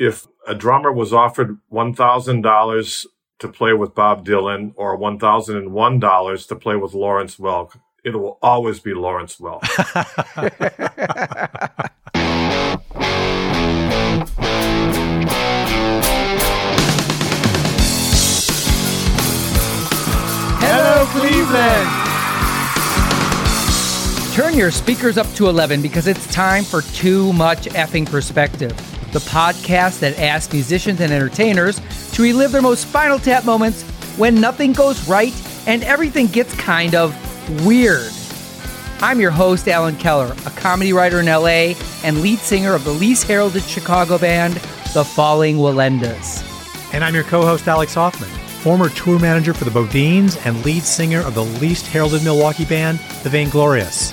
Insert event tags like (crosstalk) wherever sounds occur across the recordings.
if a drummer was offered $1,000 to play with Bob Dylan or $1,001 to play with Lawrence Welk, it will always be Lawrence Welk. (laughs) Hello, Cleveland! Turn your speakers up to 11 because it's time for Too Much Effing Perspective, the podcast that asks musicians and entertainers to relive their most spinal tap moments when nothing goes right and everything gets kind of weird. I'm your host, Alan Keller, a comedy writer in LA and lead singer of the least heralded Chicago band, the Falling Wallendas. And I'm your co host, Alex Hoffman, former tour manager for the BoDeans and lead singer of the least heralded Milwaukee band, the Vainglorious.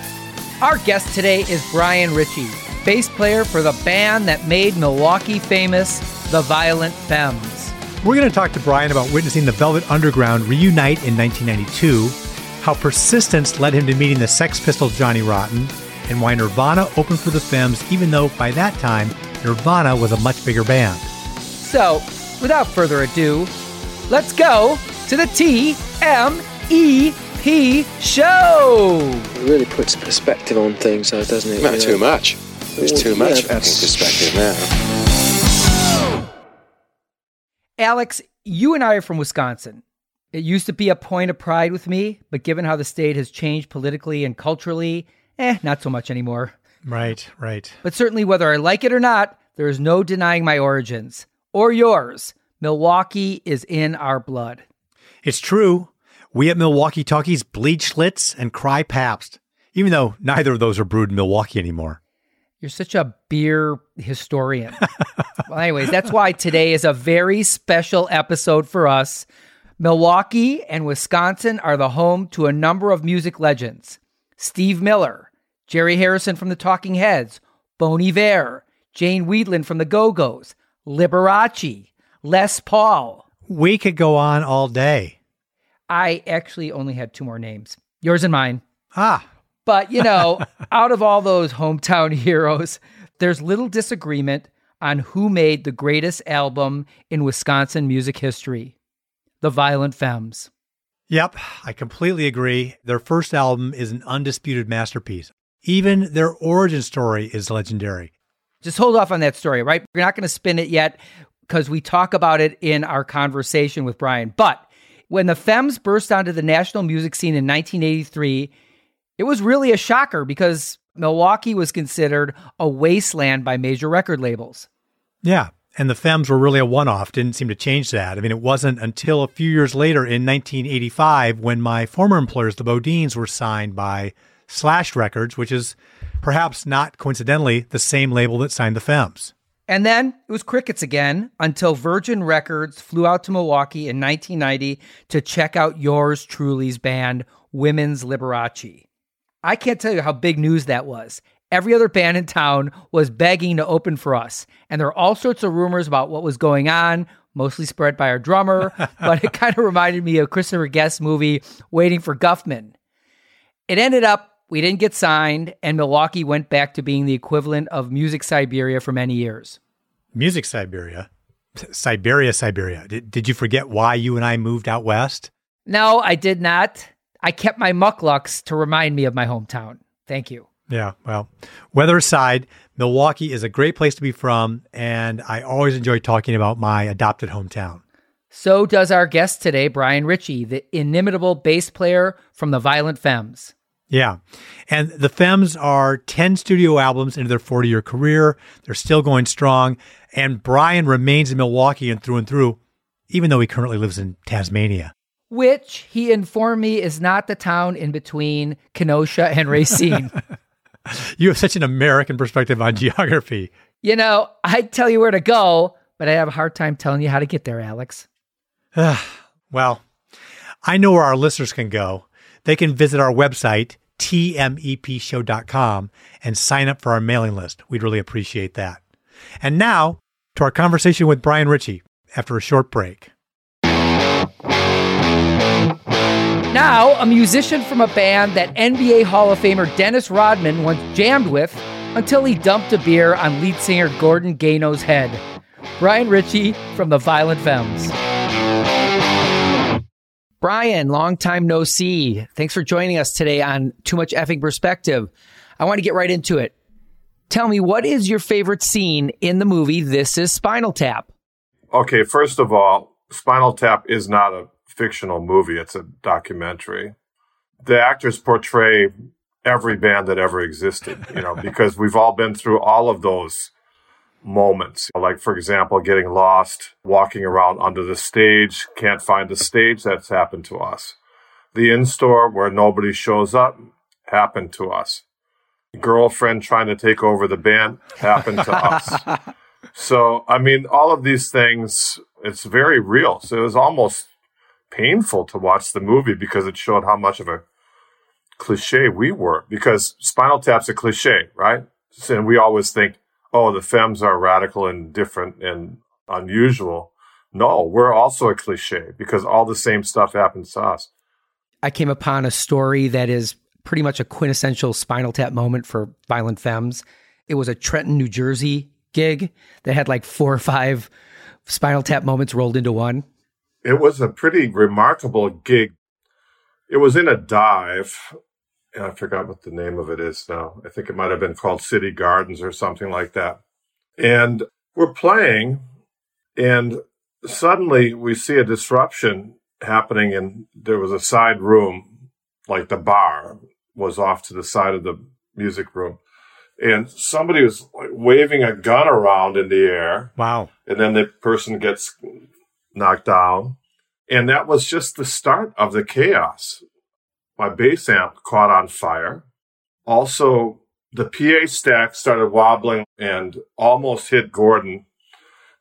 Our guest today is Brian Ritchie, bass player for the band that made Milwaukee famous, the Violent Femmes. We're going to talk to Brian about witnessing the Velvet Underground reunite in 1992, how persistence led him to meeting the Sex Pistols' Johnny Rotten, and why Nirvana opened for the Femmes, even though by that time Nirvana was a much bigger band. So, without further ado, let's go to the TME P Show. It really puts perspective on things, though, doesn't it? Not You too much. There's too Yeah, much that's- fucking perspective now. Alex, you and I are from Wisconsin. It used to be a point of pride with me, but given how the state has changed politically and culturally, eh, not so much anymore. Right, right. But certainly, whether I like it or not, there is no denying my origins or yours. Milwaukee is in our blood. It's true. We at Milwaukee Talkies bleed Schlitz and cry Pabst, even though neither of those are brewed in Milwaukee anymore. You're such a beer historian. (laughs) well, anyways, that's why today is a very special episode for us. Milwaukee and Wisconsin are the home to a number of music legends Steve Miller, Jerry Harrison from the Talking Heads, Bon Iver, Jane Wiedlin from the Go Go's, Liberace, Les Paul. We could go on all day. I actually only had two more names yours and mine. Ah, But, you know, (laughs) out of all those hometown heroes, there's little disagreement on who made the greatest album in Wisconsin music history The Violent Femmes. Yep, I completely agree. Their first album is an undisputed masterpiece. Even their origin story is legendary. Just hold off on that story, right? We're not going to spin it yet because we talk about it in our conversation with Brian. But when the Femmes burst onto the national music scene in 1983, it was really a shocker because Milwaukee was considered a wasteland by major record labels. Yeah, and the Femmes were really a one off, didn't seem to change that. I mean, it wasn't until a few years later in 1985 when my former employers, the BoDeans, were signed by Slash Records, which is perhaps not coincidentally the same label that signed the Femmes. And then it was crickets again until Virgin Records flew out to Milwaukee in 1990 to check out yours truly's band, Women's Liberace. I can't tell you how big news that was. Every other band in town was begging to open for us, and there are all sorts of rumors about what was going on, mostly spread by our drummer, (laughs) but it kind of reminded me of Christopher Guest's movie, Waiting for Guffman. It ended up we didn't get signed, and Milwaukee went back to being the equivalent of Music Siberia for many years. Music Siberia. Siberia, Siberia. Did, did you forget why you and I moved out west? No, I did not. I kept my mucklucks to remind me of my hometown. Thank you. Yeah, well, weather aside, Milwaukee is a great place to be from, and I always enjoy talking about my adopted hometown. So does our guest today, Brian Ritchie, the inimitable bass player from the Violent Femmes. Yeah. And the Femmes are 10 studio albums into their 40 year career. They're still going strong. And Brian remains in Milwaukee and through and through, even though he currently lives in Tasmania. Which he informed me is not the town in between Kenosha and Racine. (laughs) You have such an American perspective on geography. you know, I'd tell you where to go, but I have a hard time telling you how to get there, Alex. Ah, well, I know where our listeners can go. They can visit our website, tmepshow.com, and sign up for our mailing list. We'd really appreciate that. And now to our conversation with Brian Ritchie after a short break. Now, a musician from a band that NBA Hall of Famer Dennis Rodman once jammed with until he dumped a beer on lead singer Gordon Gano's head. Brian Ritchie from the Violent Femmes. Brian, long time no see. Thanks for joining us today on Too Much Effing Perspective. I want to get right into it. Tell me, what is your favorite scene in the movie This is Spinal Tap? Okay, first of all, Spinal Tap is not a fictional movie, it's a documentary. The actors portray every band that ever existed, you know, (laughs) because we've all been through all of those moments. Like, for example, getting lost, walking around under the stage, can't find the stage, that's happened to us. The in store where nobody shows up happened to us. Girlfriend trying to take over the band happened to us. (laughs) So, I mean, all of these things, it's very real. So it was almost painful to watch the movie because it showed how much of a cliche we were because Spinal Tap's a cliche, right? And we always think, oh, the femmes are radical and different and unusual. No, we're also a cliche because all the same stuff happens to us. I came upon a story that is pretty much a quintessential Spinal Tap moment for Violent Femmes. It was a Trenton, New Jersey gig that had like four or five Spinal Tap moments rolled into one. It was a pretty remarkable gig. It was in a dive. And I forgot what the name of it is now. I think it might have been called City Gardens or something like that. And we're playing, and suddenly we see a disruption happening, and there was a side room, like the bar was off to the side of the music room. And somebody was like waving a gun around in the air. Wow. And then the person gets knocked down. And that was just the start of the chaos. My bass amp caught on fire. Also, the PA stack started wobbling and almost hit Gordon.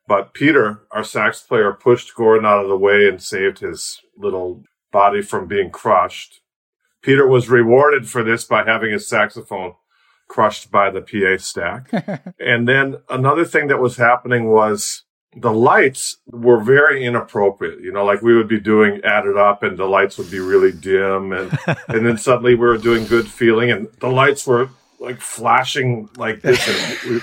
But Peter, our sax player, pushed Gordon out of the way and saved his little body from being crushed. Peter was rewarded for this by having his saxophone crushed by the PA stack. (laughs) and then another thing that was happening was the lights were very inappropriate. You know, like we would be doing Add It Up and the lights would be really dim and (laughs) and then suddenly we were doing good feeling and the lights were like flashing like this and we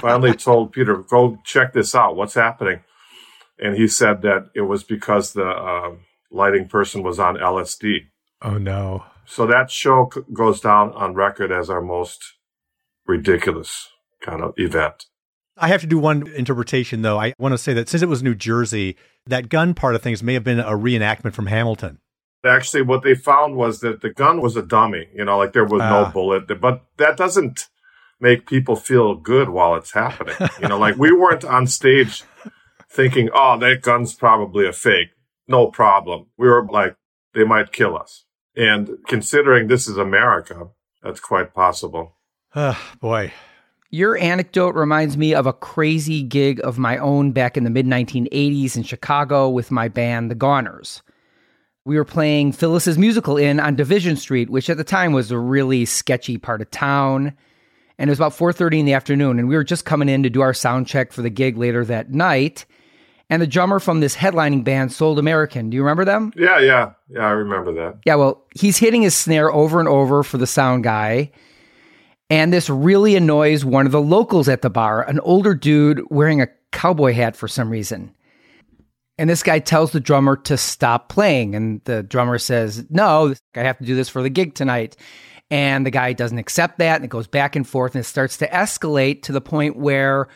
finally (laughs) told Peter, go check this out. What's happening? And he said that it was because the uh, lighting person was on LSD. Oh no. So that show c- goes down on record as our most ridiculous kind of event. I have to do one interpretation though. I want to say that since it was New Jersey, that gun part of things may have been a reenactment from Hamilton. Actually, what they found was that the gun was a dummy, you know, like there was no Ah. bullet, but that doesn't make people feel good while it's happening. You know, like we weren't on stage thinking, oh, that gun's probably a fake. No problem. We were like, they might kill us. And considering this is America, that's quite possible. Ah, boy. Your anecdote reminds me of a crazy gig of my own back in the mid 1980s in Chicago with my band, The Goners. We were playing Phyllis's Musical Inn on Division Street, which at the time was a really sketchy part of town. And it was about 4:30 in the afternoon, and we were just coming in to do our sound check for the gig later that night. And the drummer from this headlining band, Sold American, do you remember them? Yeah, yeah, yeah, I remember that. Yeah, well, he's hitting his snare over and over for the sound guy. And this really annoys one of the locals at the bar, an older dude wearing a cowboy hat for some reason. And this guy tells the drummer to stop playing. And the drummer says, No, I have to do this for the gig tonight. And the guy doesn't accept that. And it goes back and forth and it starts to escalate to the point where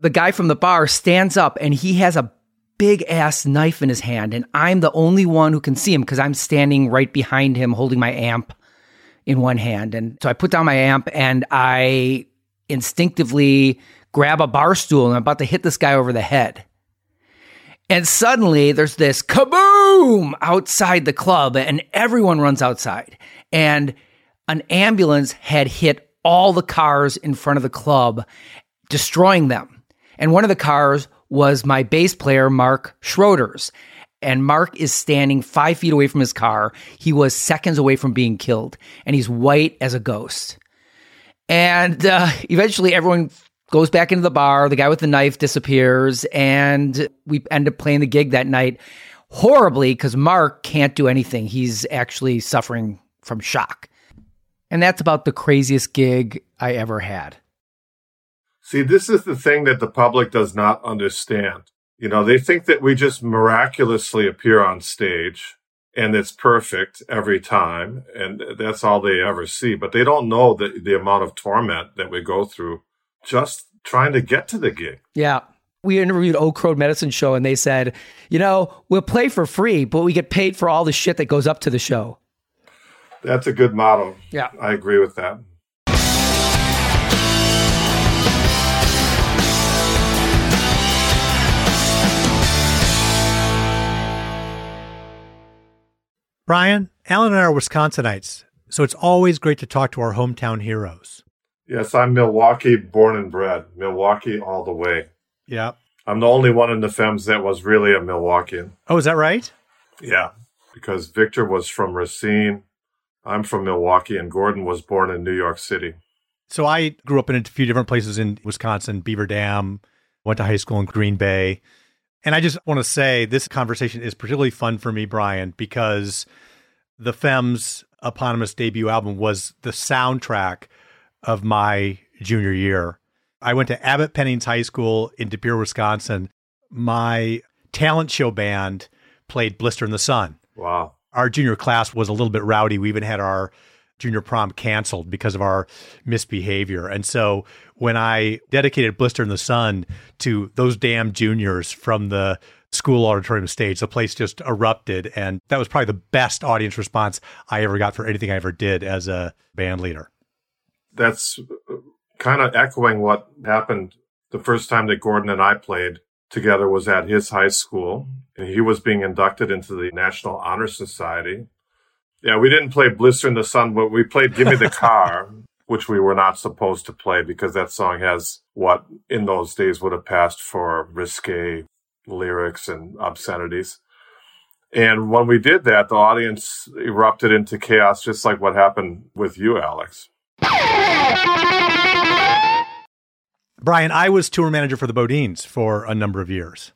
the guy from the bar stands up and he has a big ass knife in his hand. And I'm the only one who can see him because I'm standing right behind him holding my amp in one hand. And so I put down my amp and I instinctively grab a bar stool and I'm about to hit this guy over the head. And suddenly there's this kaboom outside the club and everyone runs outside. And an ambulance had hit all the cars in front of the club, destroying them. And one of the cars was my bass player, Mark Schroeder's. And Mark is standing five feet away from his car. He was seconds away from being killed, and he's white as a ghost. And uh, eventually, everyone goes back into the bar. The guy with the knife disappears, and we end up playing the gig that night horribly because Mark can't do anything. He's actually suffering from shock. And that's about the craziest gig I ever had. See, this is the thing that the public does not understand. You know, they think that we just miraculously appear on stage and it's perfect every time. And that's all they ever see. But they don't know the, the amount of torment that we go through just trying to get to the gig. Yeah. We interviewed Old Crow Medicine Show and they said, you know, we'll play for free, but we get paid for all the shit that goes up to the show. That's a good motto. Yeah. I agree with that. Brian, Alan and I are Wisconsinites, so it's always great to talk to our hometown heroes. Yes, I'm Milwaukee born and bred. Milwaukee all the way. Yeah. I'm the only one in the Femmes that was really a Milwaukeean. Oh, is that right? Yeah, because Victor was from Racine. I'm from Milwaukee, and Gordon was born in New York City. So I grew up in a few different places in Wisconsin, Beaver Dam, went to high school in Green Bay. And I just want to say this conversation is particularly fun for me, Brian, because the Femmes eponymous debut album was the soundtrack of my junior year. I went to Abbot Pennings High School in De Pere, Wisconsin. My talent show band played Blister in the Sun. Wow. Our junior class was a little bit rowdy. We even had our junior prom canceled because of our misbehavior. And so when I dedicated Blister in the Sun to those damn juniors from the school auditorium stage, the place just erupted. And that was probably the best audience response I ever got for anything I ever did as a band leader. That's uh, kind of echoing what happened the first time that Gordon and I played together was at his high school. And he was being inducted into the National Honor Society. Yeah, we didn't play Blister in the Sun, but we played Give Me the (laughs) Car, which we were not supposed to play because that song has what in those days would have passed for risque lyrics and obscenities. And when we did that, the audience erupted into chaos, just like what happened with you, Alex. Brian, I was tour manager for the BoDeans for a number of years.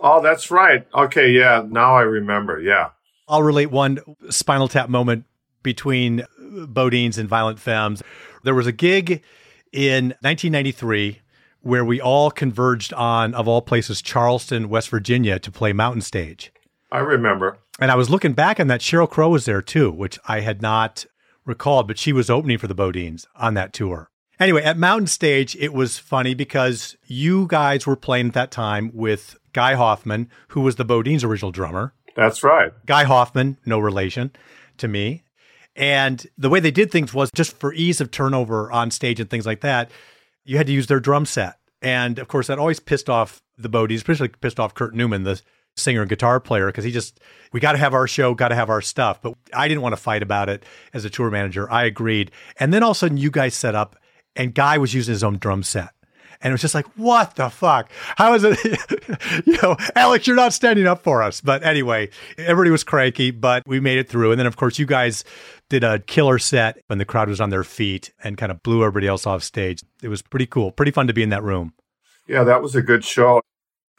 Oh, that's right. Okay, yeah, now I remember. Yeah. I'll relate one spinal tap moment between BoDeans and Violent Femmes. There was a gig in 1993 where we all converged on, of all places, Charleston, West Virginia to play Mountain Stage. I remember. And I was looking back on that. Sheryl Crow was there too, which I had not recalled, but she was opening for the BoDeans on that tour. Anyway, at Mountain Stage, it was funny because you guys were playing at that time with Guy Hoffman, who was the BoDeans' original drummer. That's right. Guy Hoffman, no relation to me. And the way they did things was just for ease of turnover on stage and things like that, you had to use their drum set. And of course, that always pissed off the BoDeans, especially pissed off Kurt Neumann, the singer and guitar player, because he just, we got to have our show, got to have our stuff. But I didn't want to fight about it as a tour manager. I agreed. And then all of a sudden, you guys set up, and Guy was using his own drum set. And it was just like, what the fuck? How is it? (laughs) you know, Alex, you're not standing up for us. But anyway, everybody was cranky, but we made it through. And then, of course, you guys did a killer set when the crowd was on their feet and kind of blew everybody else off stage. It was pretty cool, pretty fun to be in that room. Yeah, that was a good show.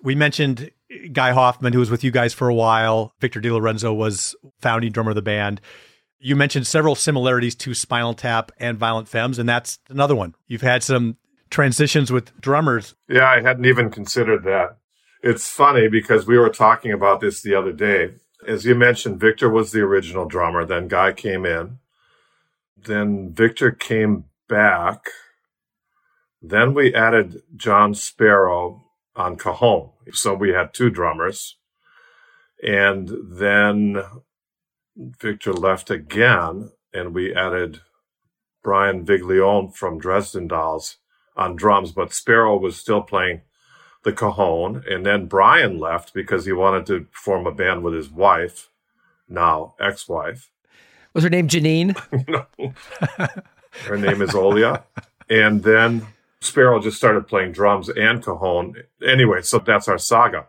We mentioned Guy Hoffman, who was with you guys for a while. Victor DeLorenzo was founding drummer of the band. You mentioned several similarities to Spinal Tap and Violent Femmes, and that's another one. You've had some transitions with drummers. Yeah, I hadn't even considered that. It's funny because we were talking about this the other day. As you mentioned, Victor was the original drummer. Then Guy came in. Then Victor came back. Then we added John Sparrow on cajon. So we had two drummers. And then Victor left again and we added Brian Viglione from Dresden Dolls on drums, but Sparrow was still playing the cajon. And then Brian left because he wanted to form a band with his wife, now ex wife. Was her name Janine? (laughs) Her name is Olia. and then Sparrow just started playing drums and cajon. Anyway, so that's our saga.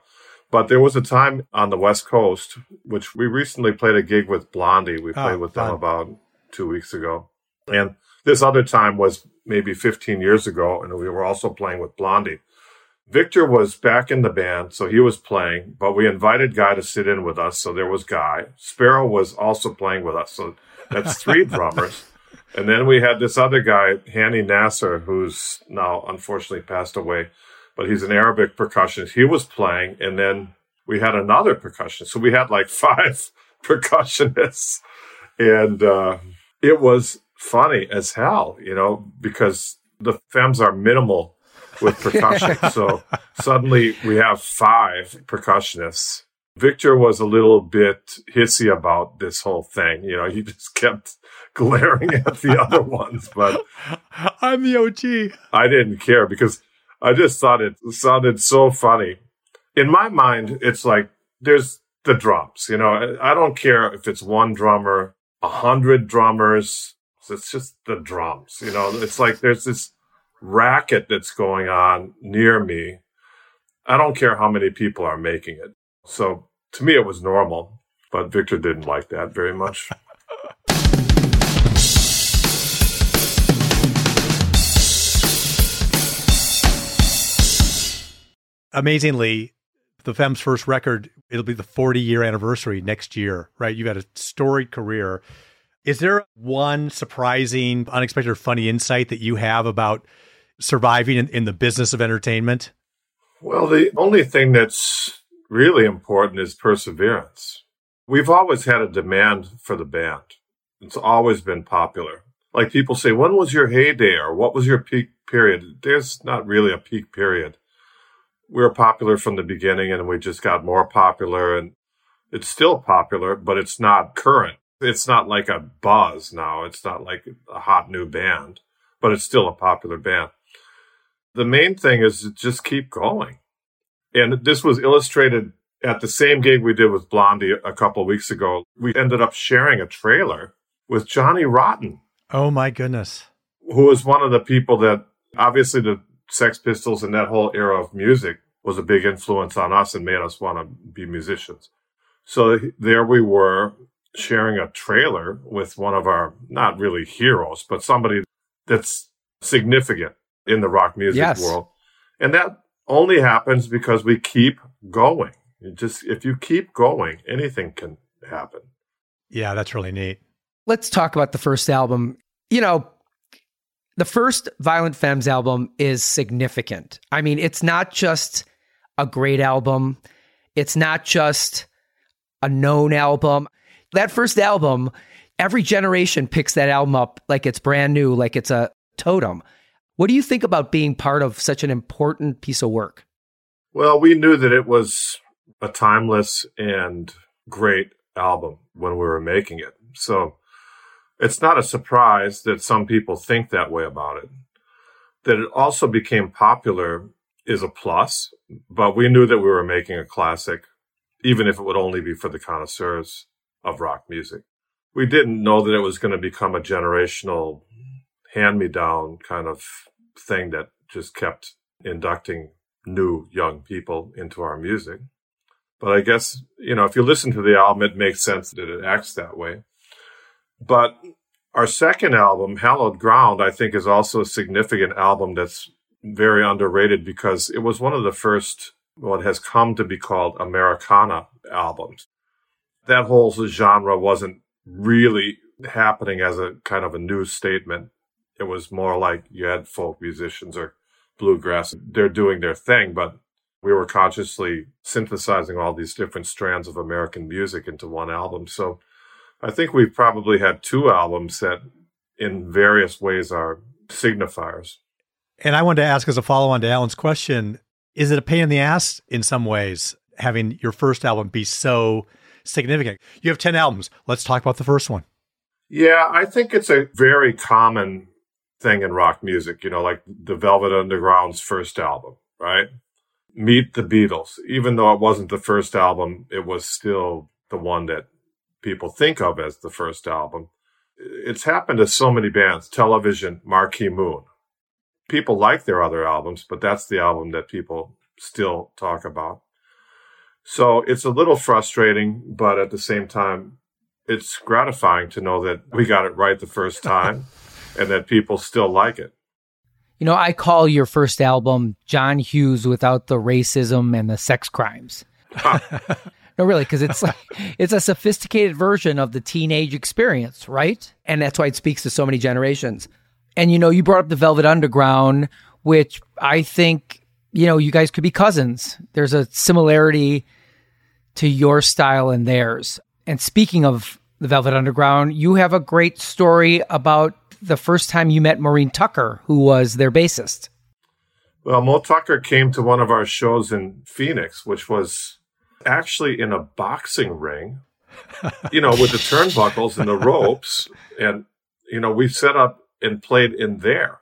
But there was a time on the West Coast, which we recently played a gig with Blondie. We ah, played Oh, with fun. them about two weeks ago. And this other time was maybe 15 years ago, and we were also playing with Blondie. Victor was back in the band, so he was playing, but we invited Guy to sit in with us, so there was Guy. Sparrow was also playing with us, so that's three (laughs) drummers. And then we had this other guy, Hani Naser, who's now unfortunately passed away, but he's an Arabic percussionist. He was playing, and then we had another percussionist. So we had like (laughs) five percussionists, and uh, it was funny as hell, you know, because the femmes are minimal with (laughs) percussion. so suddenly we have five percussionists. Victor was a little bit hissy about this whole thing. You know, he (laughs) just kept glaring at the other ones, but (laughs) I'm the OG. I didn't care because I just thought it sounded so funny. In my mind, it's like there's the drums. You know, I don't care if it's one drummer, a hundred drummers. It's just the drums. You know, it's like there's this racket that's going on near me. I don't care how many people are making it. So to me, it was normal, but Victor didn't like that very much. (laughs) Amazingly, the Femmes' first record, it'll be the 40 year anniversary next year, right? You've had a storied career. Is there one surprising, unexpected, or funny insight that you have about surviving in, in the business of entertainment? Well, the only thing that's really important is perseverance. We've always had a demand for the band. It's always been popular. Like people say, when was your heyday or what was your peak period? There's not really a peak period. We were popular from the beginning and we just got more popular and it's still popular, but it's not current. It's not like a buzz now. It's not like a hot new band, but it's still a popular band. The main thing is to just keep going. And this was illustrated at the same gig we did with Blondie a couple weeks ago. We ended up sharing a trailer with Johnny Rotten. Oh my goodness. Who was one of the people that obviously the Sex Pistols and that whole era of music was a big influence on us and made us want to be musicians. So there we were sharing a trailer with one of our not really heroes, but somebody that's significant in the rock music yes. world. And that only happens because we keep going. You just if you keep going, anything can happen. Yeah, that's really neat. Let's talk about the first album. You know, the first Violent Femmes album is significant. I mean, it's not just a great album. It's not just a known album. That first album, every generation picks that album up like it's brand new, like it's a totem. What do you think about being part of such an important piece of work? Well, we knew that it was a timeless and great album when we were making it. So it's not a surprise that some people think that way about it. That it also became popular is a plus, but we knew that we were making a classic, even if it would only be for the connoisseurs of rock music. We didn't know that it was going to become a generational hand me down kind of thing that just kept inducting new young people into our music. But I guess, you know, if you listen to the album, it makes sense that it acts that way. But our second album, Hallowed Ground, I think is also a significant album that's very underrated because it was one of the first, what has come to be called Americana albums. That whole genre wasn't really happening as a kind of a new statement it was more like you had folk musicians or bluegrass. They're doing their thing, but we were consciously synthesizing all these different strands of American music into one album. So I think we've probably had two albums that in various ways are signifiers. And I wanted to ask as a follow on to Alan's question is it a pain in the ass in some ways having your first album be so significant? You have 10 albums. Let's talk about the first one. Yeah, I think it's a very common thing in rock music, you know, like the Velvet Underground's first album, right? Meet the Beatles. Even though it wasn't the first album, it was still the one that people think of as the first album. It's happened to so many bands, Television, Marquee Moon. People like their other albums, but that's the album that people still talk about. So it's a little frustrating, but at the same time, it's gratifying to know that we got it right the first (laughs) time and that people still like it. You know, I call your first album John Hughes without the racism and the sex crimes. (laughs) No, really, because it's like it's a sophisticated version of the teenage experience, right? And that's why it speaks to so many generations. And you know, you brought up the Velvet Underground, which I think you know you guys could be cousins. There's a similarity to your style and theirs. And speaking of the Velvet Underground, you have a great story about the first time you met Maureen Tucker, who was their bassist. Well, Mo Tucker came to one of our shows in Phoenix, which was actually in a boxing ring, you know, with the turnbuckles and the (laughs) ropes. And, you know, we set up and played in there.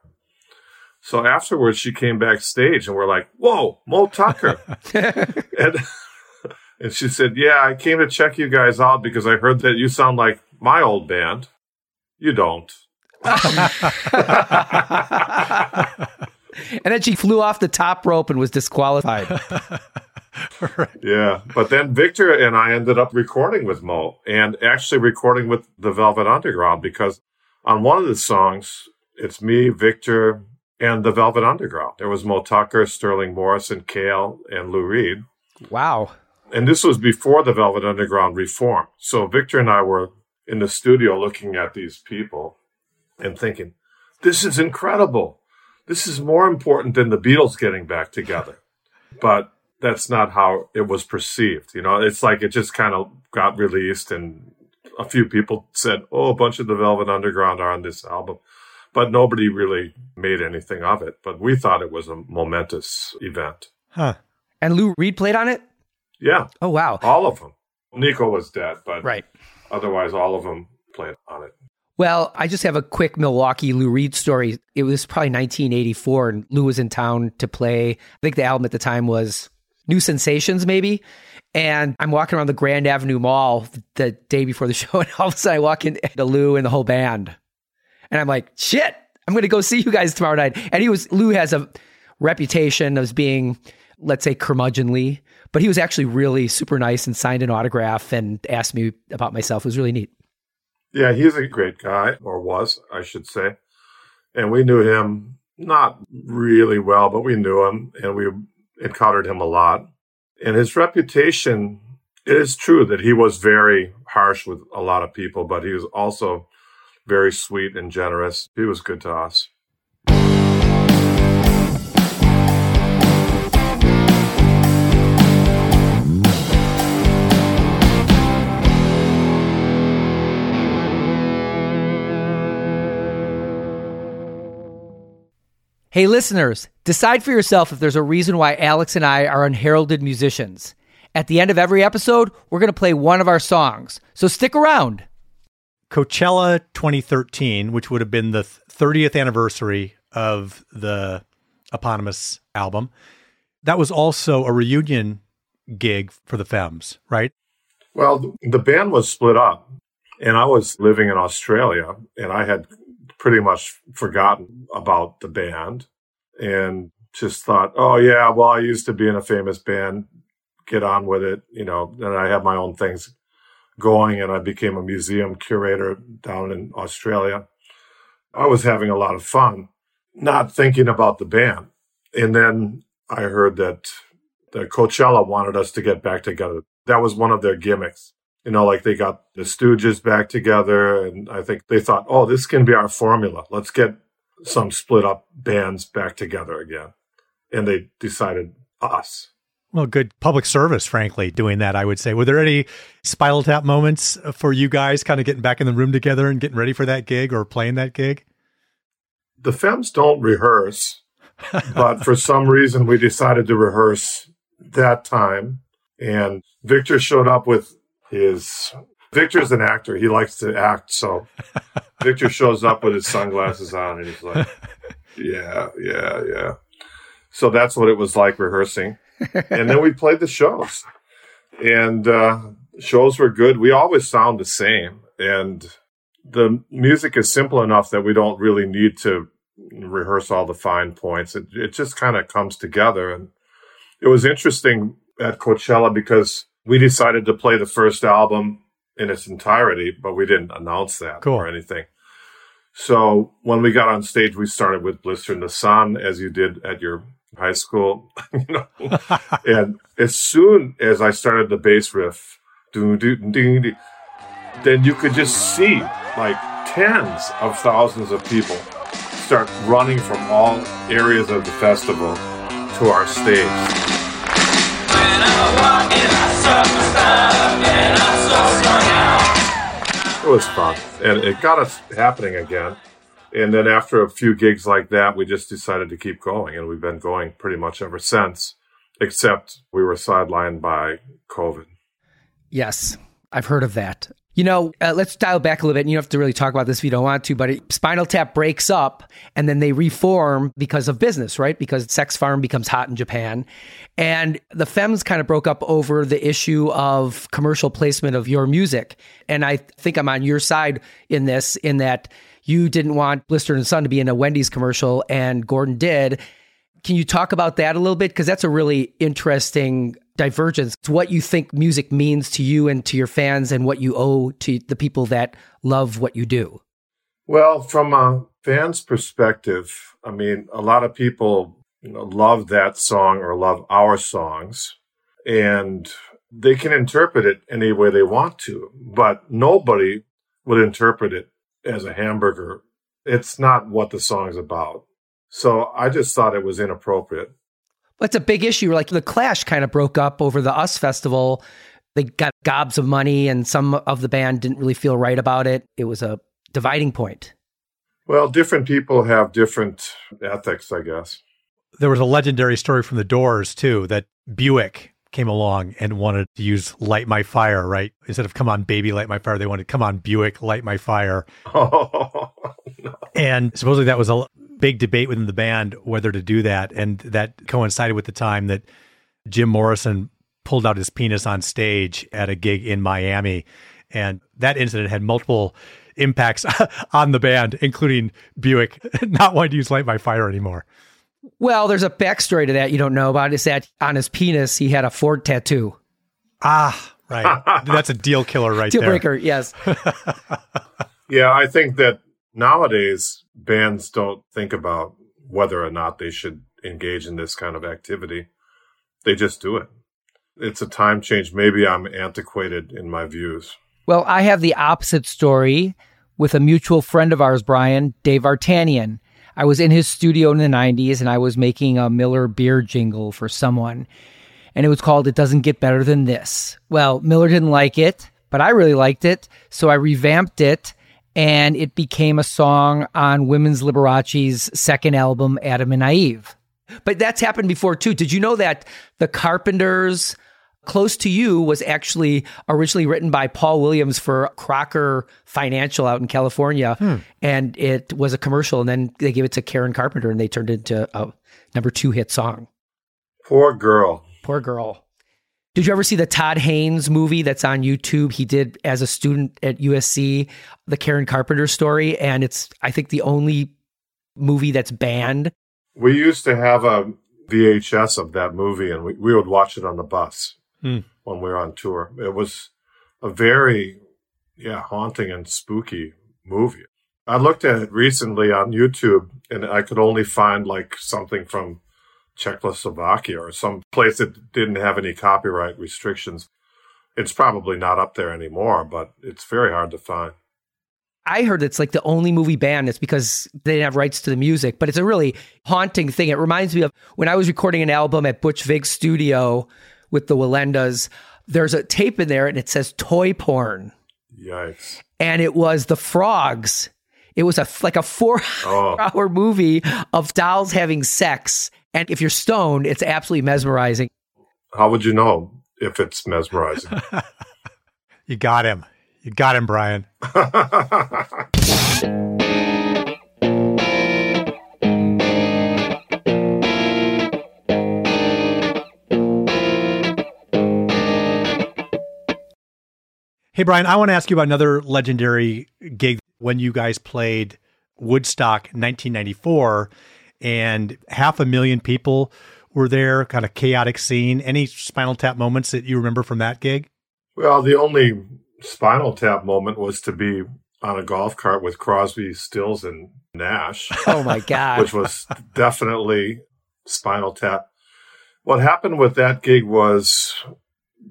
So afterwards, she came backstage and we're like, whoa, Mo Tucker. (laughs) and, and she said, yeah, I came to check you guys out because I heard that you sound like my old band. You don't. (laughs) and then she flew off the top rope and was disqualified. (laughs) right. Yeah. But then Victor and I ended up recording with Mo and actually recording with the Velvet Underground because on one of the songs, it's me, Victor, and the Velvet Underground. There was Mo Tucker, Sterling Morrison, Cale, and Lou Reed. Wow. And this was before the Velvet Underground reform. So Victor and I were in the studio looking at these people and thinking, this is incredible. This is more important than the Beatles getting back together. But that's not how it was perceived. You know, it's like it just kind of got released and a few people said, oh, a bunch of the Velvet Underground are on this album. But nobody really made anything of it. But we thought it was a momentous event. Huh. And Lou Reed played on it? Yeah. Oh, wow. All of them. Nico was dead, but right. otherwise, all of them played on it. Well, I just have a quick Milwaukee Lou Reed story. It was probably 1984, and Lou was in town to play. I think the album at the time was New Sensations, maybe. And I'm walking around the Grand Avenue Mall the day before the (laughs) show, and all of a sudden I walk into Lou and the whole band. And I'm like, shit, I'm going to go see you guys tomorrow night. And he was, Lou has a reputation of being, let's say, curmudgeonly, but he was actually really super nice and signed an autograph and asked me about myself. It was really neat. Yeah, he's a great guy, or was, I should say. And we knew him not really well, but we knew him and we encountered him a lot. And his reputation, it is true that he was very harsh with a lot of people, but he was also very sweet and generous. He was good to us. Hey, listeners, decide for yourself if there's a reason why Alex and I are unheralded musicians. At the end of every episode, we're going to play one of our songs. So stick around. Coachella 2013, which would have been the 30th anniversary of the eponymous album, that was also a reunion gig for the Femmes, right? Well, the band was split up, and I was living in Australia, and I had pretty much forgotten about the band and just thought, oh, yeah, well, I used to be in a famous band, get on with it, you know, and I have my own things going, and I became a museum curator down in Australia. I was having a lot of fun, not thinking about the band. And then I heard that the Coachella wanted us to get back together. That was one of their gimmicks you know, like they got the Stooges back together, and I think they thought, oh, this can be our formula. Let's get some split up bands back together again. And they decided us. Well, good public service, frankly, doing that, I would say. Were there any spinal tap moments for you guys kind of getting back in the room together and getting ready for that gig or playing that gig? The Femmes don't rehearse, but for some (laughs) reason we decided to rehearse that time. And Victor showed up with is Victor's an actor. He likes to act. So (laughs) Victor shows up with his sunglasses on and he's like, yeah, yeah, yeah. So that's what it was like rehearsing. And then we played the shows and, uh, shows were good. We always sound the same and the music is simple enough that we don't really need to rehearse all the fine points. It, it just kind of comes together. And it was interesting at Coachella because we decided to play the first album in its entirety, but we didn't announce that cool. or anything. So when we got on stage, we started with Blister in the Sun, as you did at your high school, (laughs) you know. (laughs) and as soon as I started the bass riff, doo, doo, doo, doo, then you could just see like tens of thousands of people start running from all areas of the festival to our stage. It was fun, and it got us happening again. And then after a few gigs like that, we just decided to keep going, and we've been going pretty much ever since, except we were sidelined by COVID. Yes, I've heard of that. You know, uh, let's dial back a little bit. And you don't have to really talk about this if you don't want to, but it, Spinal Tap breaks up and then they reform because of business, right? Because Sex Farm becomes hot in Japan. And the Femmes kind of broke up over the issue of commercial placement of your music. And I think I'm on your side in this, in that you didn't want Blister and Son to be in a Wendy's commercial and Gordon did. Can you talk about that a little bit? Because that's a really interesting divergence. It's what you think music means to you and to your fans and what you owe to the people that love what you do. Well, from a fan's perspective, I mean, a lot of people you know, love that song or love our songs, and they can interpret it any way they want to, but nobody would interpret it as a hamburger. It's not what the song's about. So I just thought it was inappropriate. It's a big issue. Like the Clash kind of broke up over the US Festival. They got gobs of money, and some of the band didn't really feel right about it. It was a dividing point. Well, different people have different ethics, I guess. There was a legendary story from the Doors, too, that Buick came along and wanted to use Light My Fire, right? Instead of Come On Baby, Light My Fire, they wanted Come On Buick, Light My Fire. (laughs) Oh, no. And supposedly that was a big debate within the band whether to do that. And that coincided with the time that Jim Morrison pulled out his penis on stage at a gig in Miami. And that incident had multiple impacts (laughs) on the band, including Buick (laughs) not wanting to use Light My Fire anymore. Well, there's a backstory to that you don't know about. Is that on his penis he had a Ford tattoo? Ah, right. (laughs) That's a deal killer right Deal there. breaker, yes. yeah, I think that nowadays bands don't think about whether or not they should engage in this kind of activity. They just do it. It's a time change. Maybe I'm antiquated in my views. Well, I have the opposite story with a mutual friend of ours, Brian, Dave Artanian. I was in his studio in the 90s and I was making a Miller beer jingle for someone. And it was called It Doesn't Get Better Than This. Well, Miller didn't like it, but I really liked it. So I revamped it and it became a song on Women's Liberace's second album, Adam and Eve. But that's happened before too. Did you know that the Carpenters Close to You was actually originally written by Paul Williams for Crocker Financial out in California. Hmm. And it was a commercial. And then they gave it to Karen Carpenter and they turned it into a number two hit song. Poor girl. Poor girl. Did you ever see the Todd Haynes movie that's on YouTube? He did as a student at USC, the Karen Carpenter story. And it's, I think, the only movie that's banned. We used to have a VHS of that movie and we, we would watch it on the bus Hmm. when we were on tour. It was a very, yeah, haunting and spooky movie. I looked at it recently on YouTube and I could only find like something from Czechoslovakia or some place that didn't have any copyright restrictions. It's probably not up there anymore, but it's very hard to find. I heard it's like the only movie banned. It's because they didn't have rights to the music, but it's a really haunting thing. It reminds me of when I was recording an album at Butch Vig's studio with the Wallendas. There's a tape in there and it says toy porn. Yikes. And it was the frogs. It was a like a four Oh. (laughs) hour movie of dolls having sex. And if you're stoned, it's absolutely mesmerizing. How would you know if it's mesmerizing? (laughs) You got him. You got him, Brian. (laughs) Hey, Brian, I want to ask you about another legendary gig when you guys played Woodstock 1994, and half a million people were there, kind of chaotic scene. Any Spinal Tap moments that you remember from that gig? well, the only spinal tap moment was to be on a golf cart with Crosby, Stills, and Nash, (laughs) Oh my God. which was definitely Spinal Tap. What happened with that gig was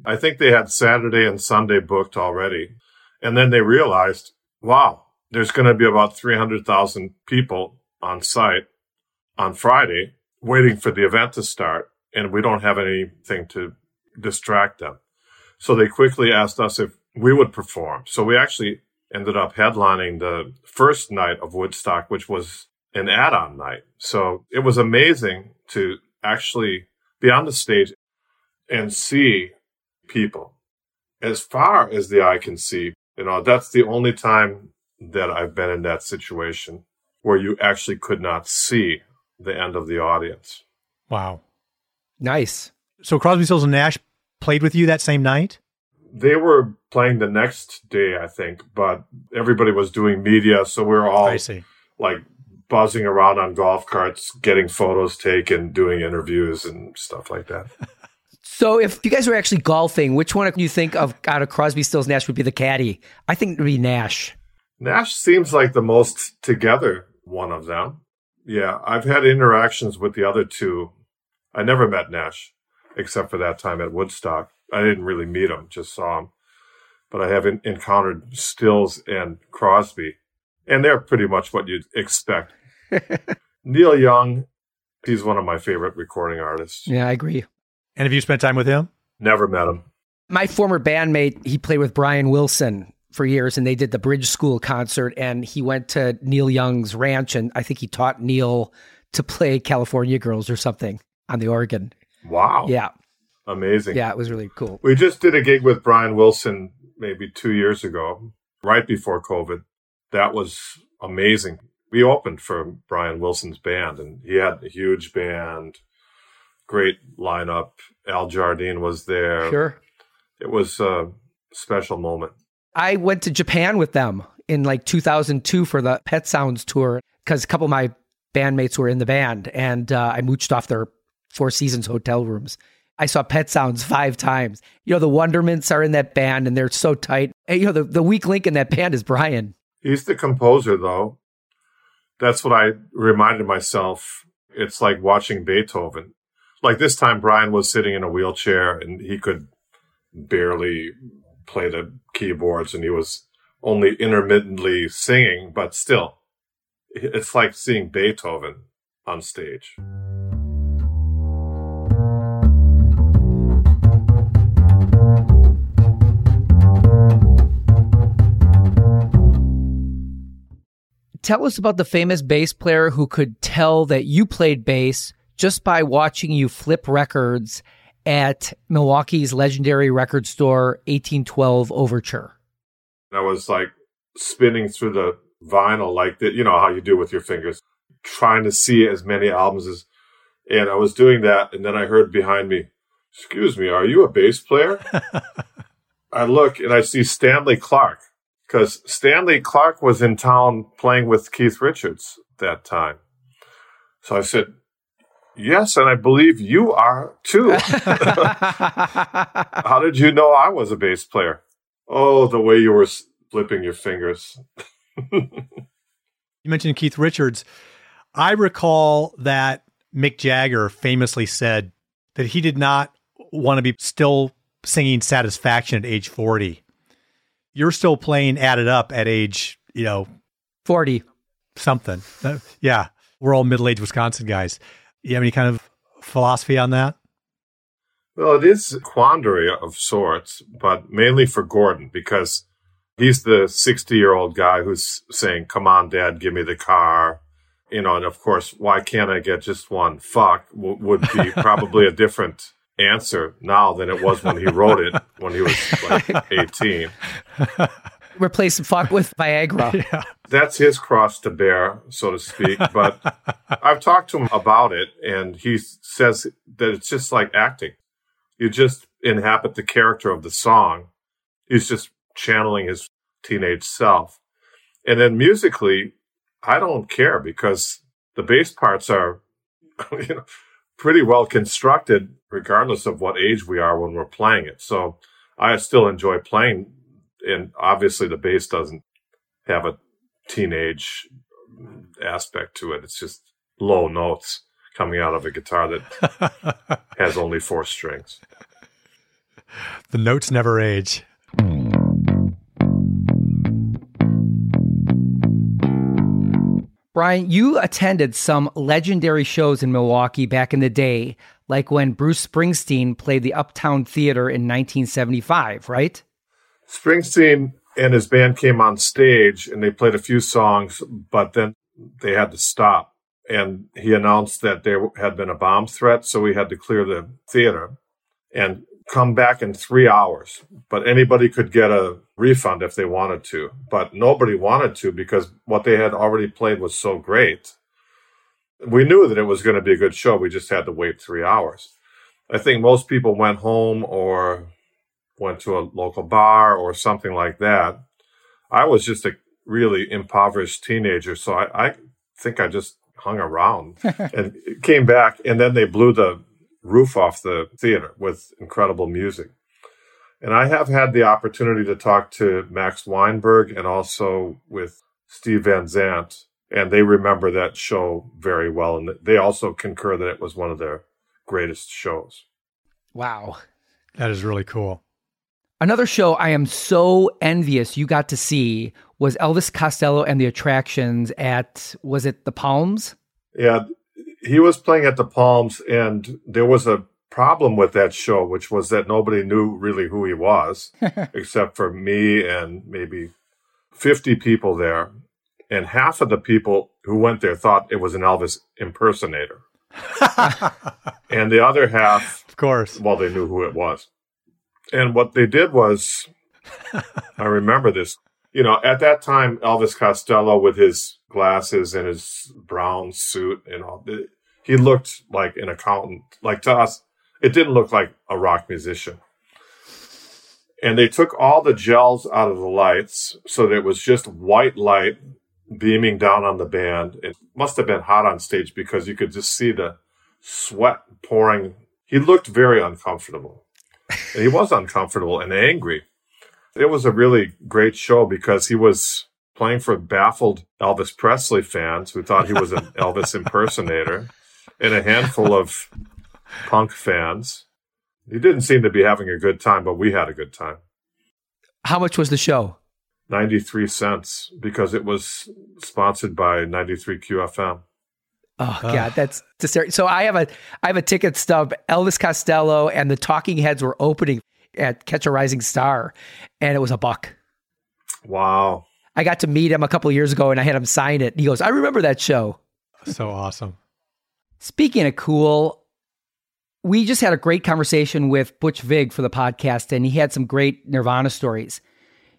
I think they had Saturday and Sunday booked already. And then they realized, wow, there's going to be about 300,000 people on site on Friday waiting for the event to start. And we don't have anything to distract them. So they quickly asked us if we would perform. So we actually ended up headlining the first night of Woodstock, which was an add on night. So it was amazing to actually be on the stage and see people as far as the eye can see. You know, that's the only time that I've been in that situation where you actually could not see the end of the audience. Wow. Nice. So Crosby, Stills, and Nash played with you that same night? They were playing the next day, I think, but everybody was doing media, so we were all I see. like buzzing around on golf carts, getting photos taken, doing interviews and stuff like that. (laughs) So if you guys were actually golfing, which one do you think of out of Crosby, Stills, Nash would be the caddy? I think it would be Nash. Nash seems like the most together one of them. Yeah, I've had interactions with the other two. I never met Nash except for that time at Woodstock. I didn't really meet him, just saw him. But I have in- encountered Stills and Crosby, and they're pretty much what you'd expect. (laughs) Neil Young, he's one of my favorite recording artists. Yeah, I agree. And have you spent time with him? Never met him. My former bandmate, he played with Brian Wilson for years, and they did the Bridge School concert. And he went to Neil Young's ranch, and I think he taught Neil to play California Girls or something on the organ. Wow. Yeah, Amazing. yeah, it was really cool. We just did a gig with Brian Wilson maybe two years ago, right before COVID. That was amazing. We opened for Brian Wilson's band, and he had a huge band, great lineup. Al Jardine was there. Sure. It was a special moment. I went to Japan with them in like 2002 for the Pet Sounds tour because a couple of my bandmates were in the band, and uh, I mooched off their Four Seasons hotel rooms. I saw Pet Sounds five times. You know, the Wondermints are in that band, and they're so tight. You know, the, the weak link in that band is Brian. He's the composer, though. That's what I reminded myself. It's like watching Beethoven. Like this time, Brian was sitting in a wheelchair and he could barely play the keyboards and he was only intermittently singing, but still, it's like seeing Beethoven on stage. Tell us about the famous bass player who could tell that you played bass just by watching you flip records at Milwaukee's legendary record store, 1812 Overture. I was like spinning through the vinyl, like that, you know, how you do with your fingers, trying to see as many albums as, and I was doing that. And then I heard behind me, excuse me, are you a bass player? (laughs) I look and I see Stanley Clarke because Stanley Clarke was in town playing with Keith Richards that time. So I said, Yes, and I believe you are too. (laughs) (laughs) How did you know I was a bass player? Oh, the way you were flipping your fingers. (laughs) You mentioned Keith Richards. I recall that Mick Jagger famously said that he did not want to be still singing Satisfaction at age 40. You're still playing Add It Up at age, you know, 40. something. Uh, yeah. We're all middle aged Wisconsin guys. You have any kind of philosophy on that? Well, it is a quandary of sorts, but mainly for Gordon because he's the 60 year old guy who's saying, Come on, dad, give me the car. You know, and of course, why can't I get just one? Fuck w- would be (laughs) probably a different answer now than it was when he wrote it when he was like (laughs) 18. Replace fuck with Viagra. (laughs) That's his cross to bear, so to speak. But (laughs) I've talked to him about it, and he says that it's just like acting. You just inhabit the character of the song. He's just channeling his teenage self. And then musically, I don't care because the bass parts are (laughs) you know, pretty well constructed, regardless of what age we are when we're playing it. So I still enjoy playing. And obviously, the bass doesn't have a teenage aspect to it. It's just low notes coming out of a guitar that (laughs) has only four strings. The notes never age. Brian, you attended some legendary shows in Milwaukee back in the day, like when Bruce Springsteen played the Uptown Theater in 1975, right? Springsteen and his band came on stage and they played a few songs, but then they had to stop. And he announced that there had been a bomb threat, so we had to clear the theater and come back in three hours. But anybody could get a refund if they wanted to, but nobody wanted to because what they had already played was so great. We knew that it was going to be a good show. We just had to wait three hours. I think most people went home or went to a local bar or something like that. I was just a really impoverished teenager, so I, I think I just hung around (laughs) and came back. And then they blew the roof off the theater with incredible music. And I have had the opportunity to talk to Max Weinberg and also with Steve Van Zandt, and they remember that show very well. And they also concur that it was one of their greatest shows. Wow. That is really cool. Another show I am so envious you got to see was Elvis Costello and the Attractions at, was it the Palms? Yeah, he was playing at the Palms, and there was a problem with that show, which was that nobody knew really who he was, (laughs) except for me and maybe 50 people there. And half of the people who went there thought it was an Elvis impersonator. (laughs) and the other half, Of course. well, they knew who it was. And what they did was, (laughs) I remember this, you know, at that time, Elvis Costello with his glasses and his brown suit and all, he looked like an accountant. Like to us, it didn't look like a rock musician. And they took all the gels out of the lights so that it was just white light beaming down on the band. It must have been hot on stage because you could just see the sweat pouring. He looked very uncomfortable. And he was uncomfortable and angry. It was a really great show because he was playing for baffled Elvis Presley fans who thought he was an (laughs) Elvis impersonator and a handful of punk fans. He didn't seem to be having a good time, but we had a good time. How much was the show? 93 cents because it was sponsored by 93 QFM. Oh god, that's hysterical. So I have a I have a ticket stub. Elvis Costello and the Talking Heads were opening at Catch a Rising Star, and it was a buck. Wow. I got to meet him a couple years ago, and I had him sign it. He goes, "I remember that show." So awesome. Speaking of cool, we just had a great conversation with Butch Vig for the podcast, and he had some great Nirvana stories.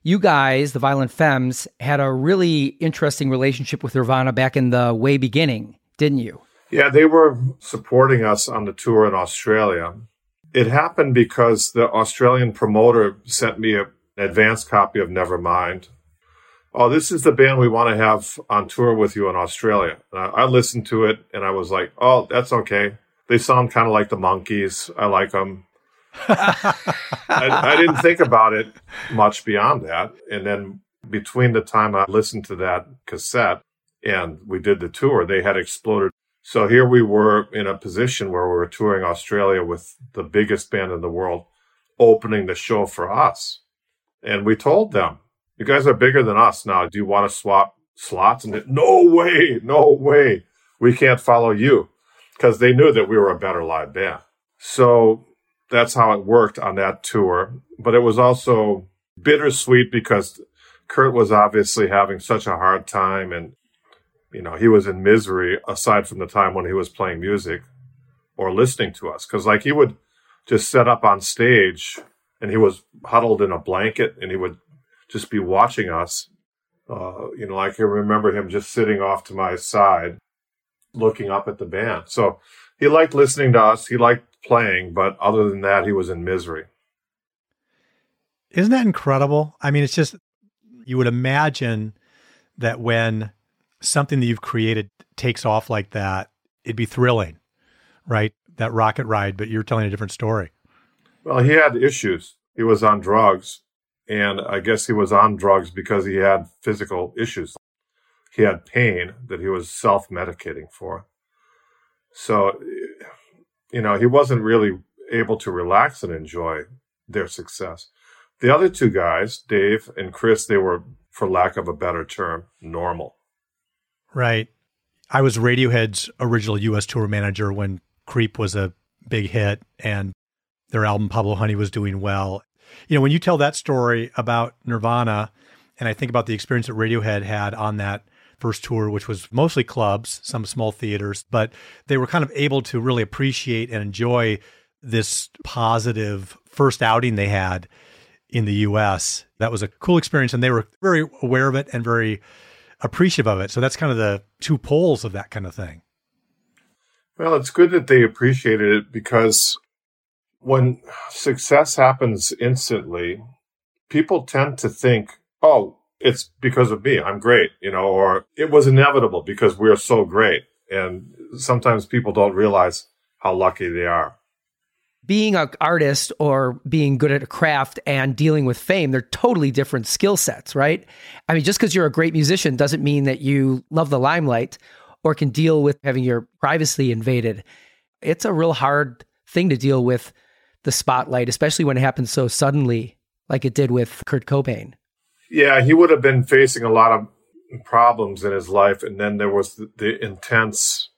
You guys, the Violent Femmes, had a really interesting relationship with Nirvana back in the way beginning, didn't you? Yeah, they were supporting us on the tour in Australia. It happened because the Australian promoter sent me a, an advance copy of Nevermind. Oh, this is the band we want to have on tour with you in Australia. I, I listened to it and I was like, oh, that's okay. They sound kind of like the Monkees. I like them. (laughs) I, I didn't think about it much beyond that. And then between the time I listened to that cassette and we did the tour, they had exploded. So here we were in a position where we were touring Australia with the biggest band in the world, opening the show for us. And we told them, you guys are bigger than us now. Do you want to swap slots? And they, no way, no way. We can't follow you because they knew that we were a better live band. So that's how it worked on that tour. But it was also bittersweet because Kurt was obviously having such a hard time and, you know, he was in misery aside from the time when he was playing music or listening to us. Cause like he would just set up on stage and he was huddled in a blanket and he would just be watching us. Uh, you know, I can remember him just sitting off to my side, looking up at the band. So he liked listening to us. He liked playing, but other than that, he was in misery. Isn't that incredible? I mean, it's just, you would imagine that when something that you've created takes off like that, it'd be thrilling, right? That rocket ride, but you're telling a different story. Well, he had issues. He was on drugs, and I guess he was on drugs because he had physical issues. He had pain that he was self medicating for. So, you know, he wasn't really able to relax and enjoy their success. The other two guys, Dave and Chris, they were, for lack of a better term, normal. Right. I was Radiohead's original US tour manager when Creep was a big hit and their album Pablo Honey was doing well. You know, when you tell that story about Nirvana, and I think about the experience that Radiohead had on that first tour, which was mostly clubs, some small theaters, but they were kind of able to really appreciate and enjoy this positive first outing they had in the US. That was a cool experience, and they were very aware of it and very appreciative of it. So that's kind of the two poles of that kind of thing. Well, it's good that they appreciated it because when success happens instantly, people tend to think, oh, it's because of me. I'm great, you know, or it was inevitable because we're so great. And sometimes people don't realize how lucky they are. Being an artist or being good at a craft and dealing with fame, they're totally different skill sets, right? I mean, just because you're a great musician doesn't mean that you love the limelight or can deal with having your privacy invaded. It's a real hard thing to deal with the spotlight, especially when it happens so suddenly, like it did with Kurt Cobain. Yeah, he would have been facing a lot of problems in his life. And then there was the, the intense,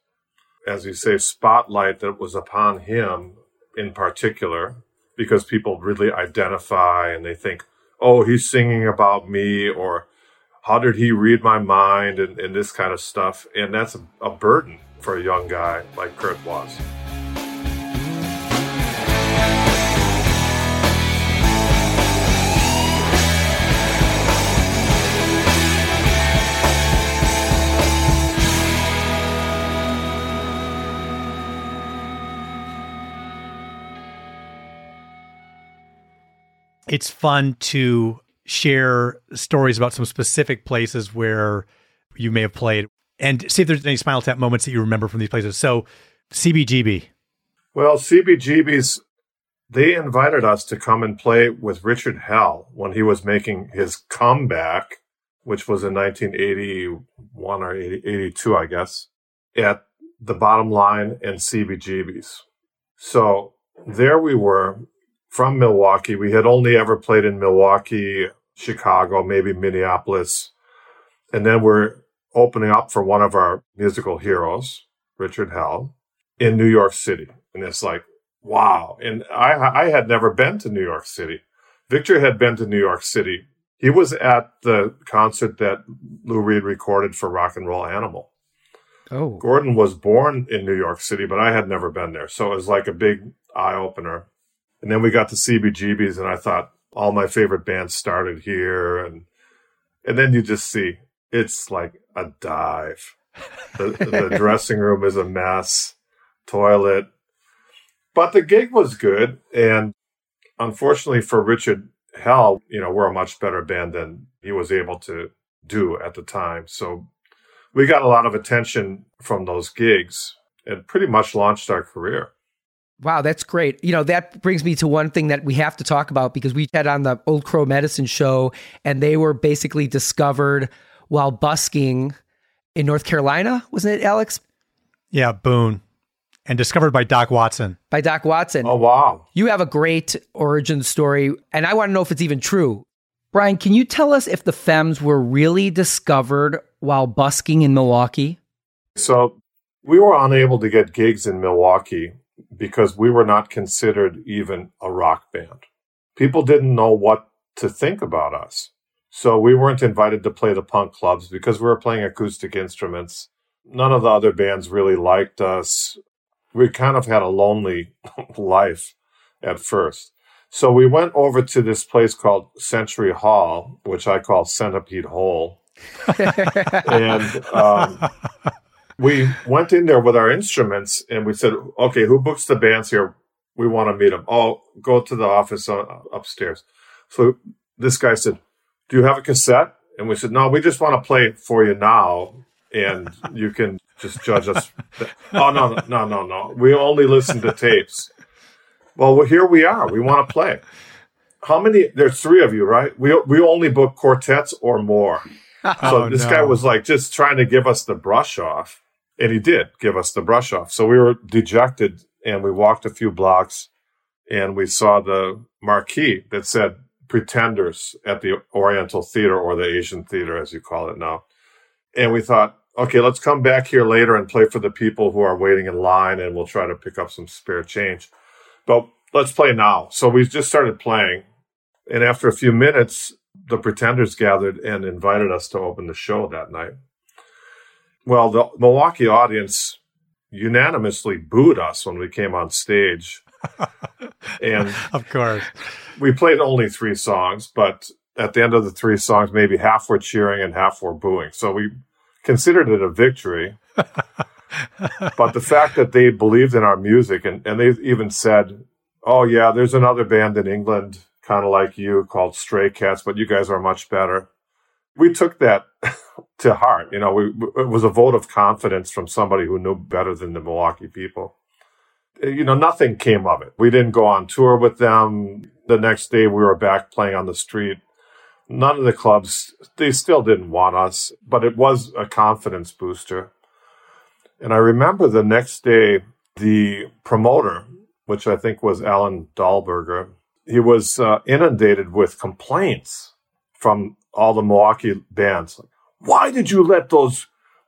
as you say, spotlight that was upon him in particular, because people really identify and they think, oh, he's singing about me, or how did he read my mind, and, and this kind of stuff. And that's a, a burden for a young guy like Kurt was. It's fun to share stories about some specific places where you may have played and see if there's any Spinal Tap moments that you remember from these places. So, CBGB. Well, CBGB's, they invited us to come and play with Richard Hell when he was making his comeback, which was in 1981 or 80, 82, I guess, at the bottom line and CBGB's. So there we were from Milwaukee. We had only ever played in Milwaukee, Chicago, maybe Minneapolis. And then we're opening up for one of our musical heroes, Richard Hell, in New York City. And it's like, wow. And I, I had never been to New York City. Victor had been to New York City. He was at the concert that Lou Reed recorded for Rock and Roll Animal. Oh. Gordon was born in New York City, but I had never been there. So it was like a big eye opener. And then we got to CBGB's and I thought all my favorite bands started here. And, and then you just see it's like a dive. The, the (laughs) dressing room is a mess, toilet. But the gig was good. And unfortunately for Richard Hell, you know, we're a much better band than he was able to do at the time. So we got a lot of attention from those gigs and pretty much launched our career. Wow, that's great. You know, that brings me to one thing that we have to talk about because we had on the Old Crow Medicine show and they were basically discovered while busking in North Carolina, wasn't it, Alex? Yeah, Boone. And discovered by Doc Watson. By Doc Watson. Oh, wow. You have a great origin story, and I want to know if it's even true. Brian, can you tell us if the Femmes were really discovered while busking in Milwaukee? So we were unable to get gigs in Milwaukee because we were not considered even a rock band. People didn't know what to think about us. So we weren't invited to play the punk clubs because we were playing acoustic instruments. None of the other bands really liked us. We kind of had a lonely (laughs) life at first. So we went over to this place called Century Hall, which I call Centipede Hole. (laughs) and um, we went in there with our instruments and we said, okay, who books the bands here? We want to meet them. Oh, go to the office uh, upstairs. So this guy said, do you have a cassette? And we said, no, we just want to play it for you now. And you can just judge us. oh, no, no, no, no. We only listen to tapes. Well, here we are. We want to play. How many? There's three of you, right? We, we only book quartets or more. (laughs) So Oh, this no. guy was like just trying to give us the brush off. And he did give us the brush off. So we were dejected and we walked a few blocks and we saw the marquee that said Pretenders at the Oriental Theater or the Asian Theater, as you call it now. And we thought, okay, let's come back here later and play for the people who are waiting in line and we'll try to pick up some spare change. But let's play now. So we just started playing. And after a few minutes, the Pretenders gathered and invited us to open the show that night. Well, the Milwaukee audience unanimously booed us when we came on stage. (laughs) and Of course. we played only three songs, but at the end of the three songs, maybe half were cheering and half were booing. So we considered it a victory. (laughs) but the fact that they believed in our music and, and they even said, Oh yeah, there's another band in England, kind of like you called Stray Cats, but you guys are much better. We took that (laughs) to heart. You know, we, it was a vote of confidence from somebody who knew better than the Milwaukee people you know, nothing came of it. We didn't go on tour with them. The next day we were back playing on the street. None of the clubs, they still didn't want us, but it was a confidence booster. And I remember the next day, the promoter, which I think was Alan Dahlberger, he was uh, inundated with complaints from all the Milwaukee bands. Why did you let those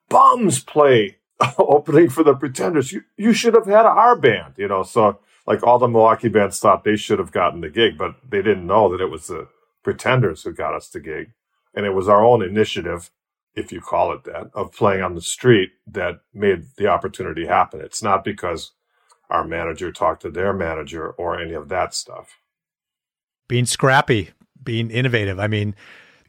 bums play (laughs) opening for the Pretenders. You you should have had our band, you know. So like all the Milwaukee bands thought they should have gotten the gig, but they didn't know that it was the Pretenders who got us the gig, and it was our own initiative, if you call it that, of playing on the street that made the opportunity happen. It's not because our manager talked to their manager or any of that stuff. Being scrappy, being innovative. I mean,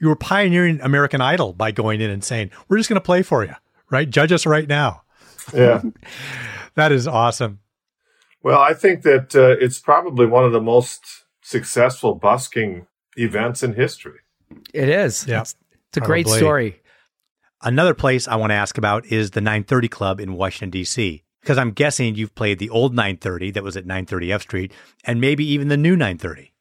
you were pioneering American Idol by going in and saying, "We're just going to play for you." Right? Judge us right now. Yeah. (laughs) that is awesome. Well, I think that uh, it's probably one of the most successful busking events in history. It is. Yeah. It's, it's a great story. Another place I want to ask about is the 930 Club in Washington, D.C. Because I'm guessing you've played the old 930 that was at 930 F Street and maybe even the new 930.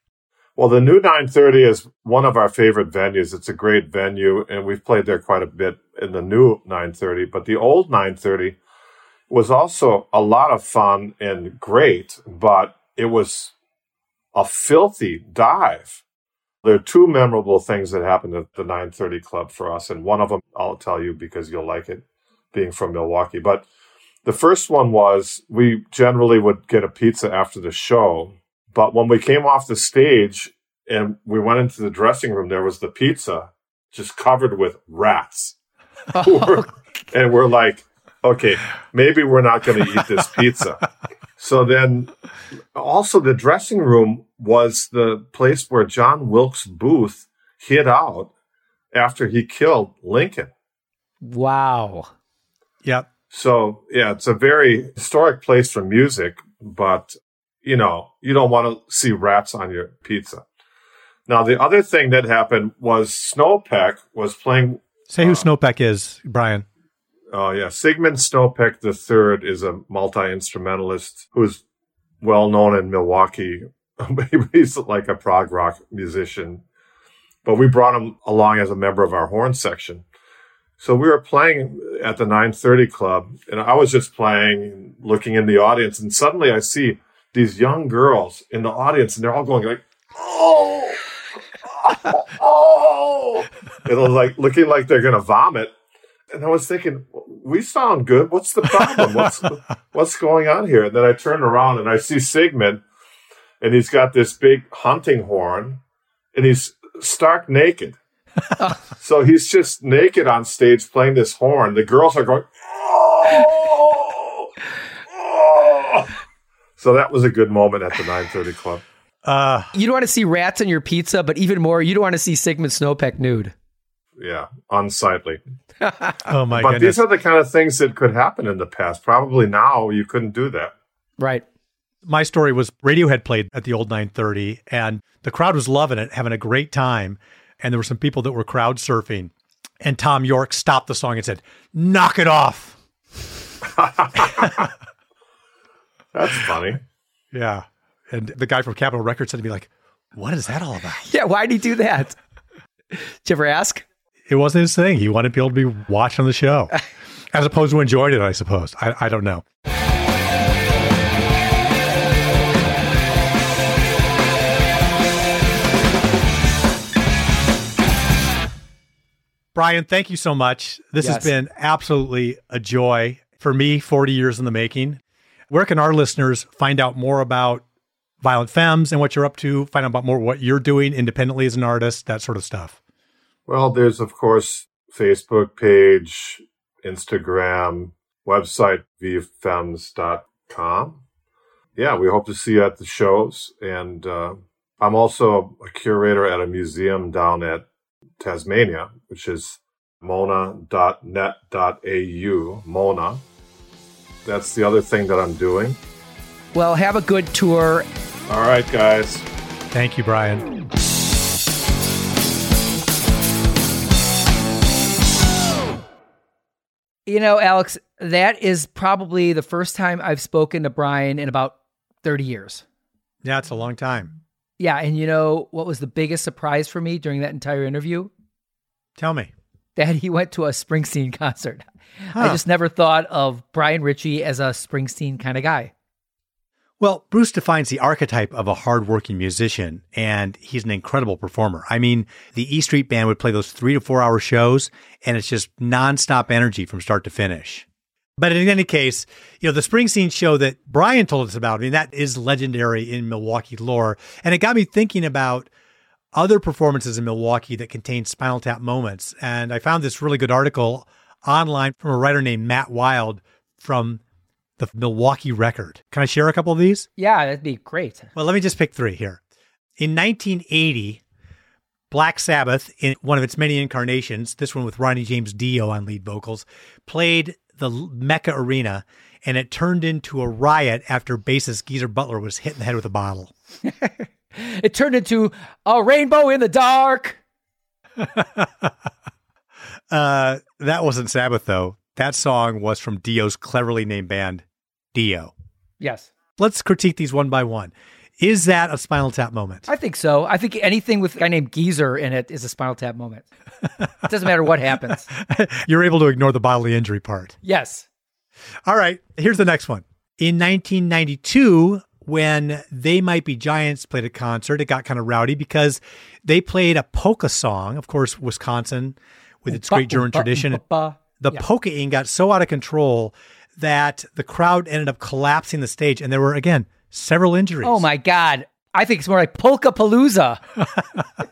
Well, the new 930 is one of our favorite venues. It's a great venue, and we've played there quite a bit in the new 930. But the old 930 was also a lot of fun and great, but it was a filthy dive. There are two memorable things that happened at the 930 Club for us, and one of them I'll tell you because you'll like it, being from Milwaukee. But the first one was we generally would get a pizza after the show, but when we came off the stage and we went into the dressing room, there was the pizza just covered with rats. (laughs) Oh. (laughs) and we're like, okay, maybe we're not going to eat this pizza. So then also the dressing room was the place where John Wilkes Booth hid out after he killed Lincoln. Wow. Yep. So yeah, it's a very historic place for music, but you know, you don't want to see rats on your pizza. Now, the other thing that happened was Snopek was playing. Say who uh, Snopek is, Brian. Oh yeah, Sigmund Snopek III is a multi instrumentalist who's well known in Milwaukee. (laughs) He's like a prog rock musician, but we brought him along as a member of our horn section. So we were playing at the 930 club and I was just playing, looking in the audience and suddenly I see these young girls in the audience and they're all going like, oh, oh, oh. And was like looking like they're going to vomit. And I was thinking, we sound good. What's the problem? What's, (laughs) what's going on here? And then I turn around and I see Sigmund and he's got this big hunting horn and he's stark naked. (laughs) so he's just naked on stage playing this horn. The girls are going, oh, oh. So that was a good moment at the 930 Club. Uh, You don't want to see rats on your pizza, but even more, you don't want to see Sigmund Snopek nude. Yeah, unsightly. (laughs) oh my but goodness. these are the kind of things that could happen in the past. Probably now you couldn't do that. Right. my story was Radiohead played at the old 930 and the crowd was loving it, having a great time. And there were some people that were crowd surfing. And Thom Yorke stopped the song and said, Knock it off. (laughs) (laughs) That's funny. (laughs) Yeah. And the guy from Capitol Records said to me, like, what is that all about? (laughs) Yeah. Why'd he do that? Did you ever ask? It wasn't his thing. He wanted people to be watching the show. (laughs) As opposed to enjoying it, I suppose. I, I don't know. Brian, thank you so much. This Yes. has been absolutely a joy for me, 40 years in the making. Where can our listeners find out more about Violent Femmes and what you're up to, find out about more what you're doing independently as an artist, that sort of stuff? Well, there's of course Facebook page, Instagram, website vfemmes.com. Yeah, we hope to see you at the shows. And uh, I'm also a curator at a museum down at Tasmania, which is mona.net.au. Mona. That's the other thing that I'm doing. Well, have a good tour. All right, guys. Thank you, Brian. You know, Alex, that is probably the first time I've spoken to Brian in about 30 years. Yeah, it's a long time. Yeah. And you know what was the biggest surprise for me during that entire interview? Tell me. That he went to a Springsteen (laughs) concert. I just never thought of Brian Ritchie as a Springsteen kind of guy. Well, Bruce defines the archetype of a hardworking musician, and he's an incredible performer. I mean, the E Street Band would play those three to four hour shows, and it's just nonstop energy from start to finish. But in any case, you know, the Springsteen show that Brian told us about, I mean, that is legendary in Milwaukee lore. And it got me thinking about other performances in Milwaukee that contain Spinal Tap moments. And I found this really good article online from a writer named Matt Wild from the Milwaukee Record. Can I share a couple of these? Yeah, that'd be great. Well, let me just pick three here. In 1980, Black Sabbath, in one of its many incarnations, this one with Ronnie James Dio on lead vocals, played the Mecca Arena, and it turned into a riot after bassist Geezer Butler was hit in the head with a bottle. (laughs) (laughs) It turned into a rainbow in the dark. (laughs) Uh, that wasn't Sabbath, though. That song was from Dio's cleverly named band, Dio. Yes, Let's critique these one by one. Is that a Spinal Tap moment? I think so. I think anything with a guy named Geezer in it is a Spinal Tap moment. it doesn't matter what happens. (laughs) You're able to ignore the bodily injury part. Yes. All right, here's the next one. In 1992, when They Might Be Giants played a concert, it got kind of rowdy because they played a polka song. Of course, Wisconsin, with its great German tradition. The polkaing got so out of control that the crowd ended up collapsing the stage, and there were, again, several injuries. Oh my God. I think it's more like Polka Palooza. (laughs)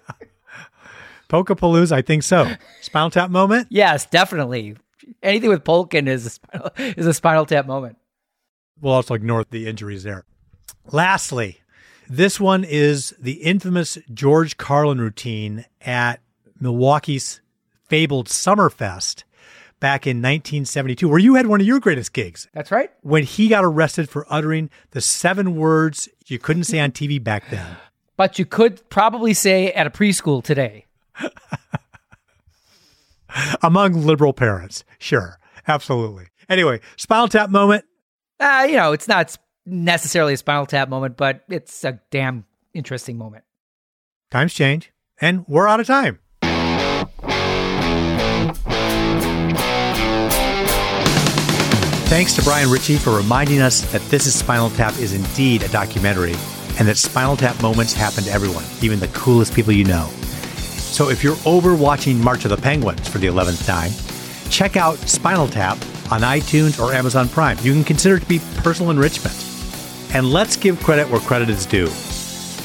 Polka Palooza, I think so. Spinal Tap moment? Yes, definitely. Anything with Polkin is a spinal, is a Spinal Tap moment. We'll also ignore the injuries there. Lastly, this one is the infamous George Carlin routine at Milwaukee's fabled Summerfest back in 1972, where you had one of your greatest gigs That's right. when he got arrested for uttering the seven words you couldn't say on TV back then. (laughs) But you could probably say at a preschool today. (laughs) Among liberal parents. Sure. Absolutely. Anyway, Spinal Tap moment. Uh, you know, it's not necessarily a Spinal Tap moment, but it's a damn interesting moment. Times change, and we're out of time. Thanks to Brian Ritchie for reminding us that This is Spinal Tap is indeed a documentary and that Spinal Tap moments happen to everyone, even the coolest people you know. So if you're over watching March of the Penguins for the 11th time, check out Spinal Tap on iTunes or Amazon Prime. You can consider it to be personal enrichment. And let's give credit where credit is due.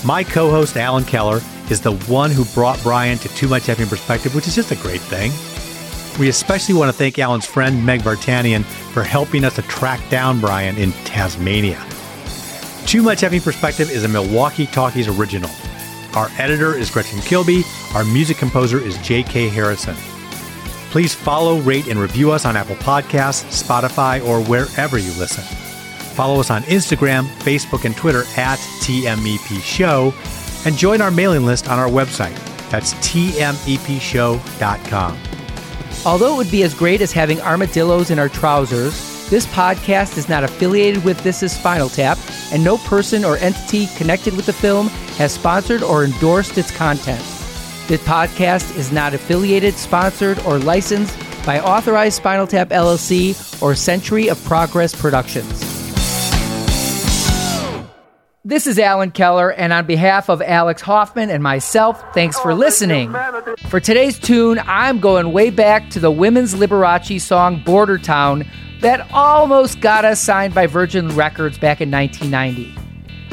My co host, Alan Keller, is the one who brought Brian to Too Much Effing Perspective, which is just a great thing. We especially want to thank Alan's friend, Meg Vartanian, for helping us to track down Brian in Tasmania. Too Much Effing Perspective is a Milwaukee Talkies original. Our editor is Gretchen Kilby. Our music composer is J.K. Harrison. Please follow, rate, and review us on Apple Podcasts, Spotify, or wherever you listen. Follow us on Instagram, Facebook, and Twitter at TMEP Show, and join our mailing list on our website. That's tmepshow.com. Although it would be as great as having armadillos in our trousers, this podcast is not affiliated with This is Spinal Tap, and no person or entity connected with the film has sponsored or endorsed its content. This podcast is not affiliated, sponsored, or licensed by Authorized Spinal Tap LLC or Century of Progress Productions. This is Alan Keller, and on behalf of Alex Hoffman and myself, thanks for listening. For today's tune, I'm going way back to the women's Liberace song Border Town that almost got us signed by Virgin Records back in 1990.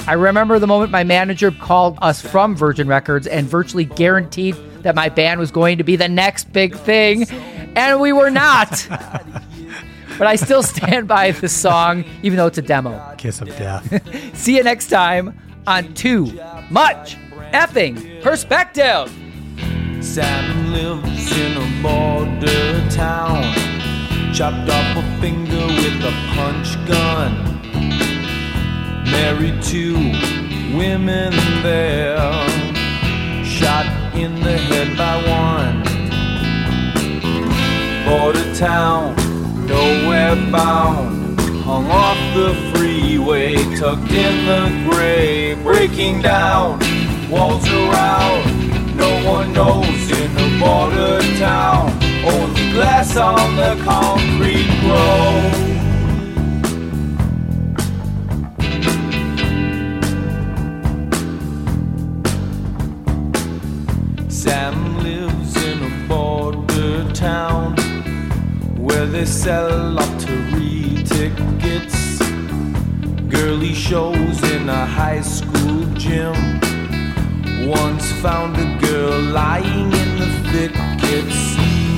I remember the moment my manager called us from Virgin Records and virtually guaranteed that my band was going to be the next big thing, and we were not. (laughs) but I still stand by the song, even though it's a demo. Kiss of death. (laughs) See you next time on Too Much Effing Perspective. Sam lives in a border town. Chopped off a finger with a punch gun. Married to women there. Shot in the head by one. Border town, nowhere bound. Hung off the freeway, tucked in the gray. Breaking down, walls around. No one knows in the border town. Only glass on the concrete road. Sam lives in a border town where they sell lottery tickets, girly shows in a high school gym. Once found a girl lying in the thickets.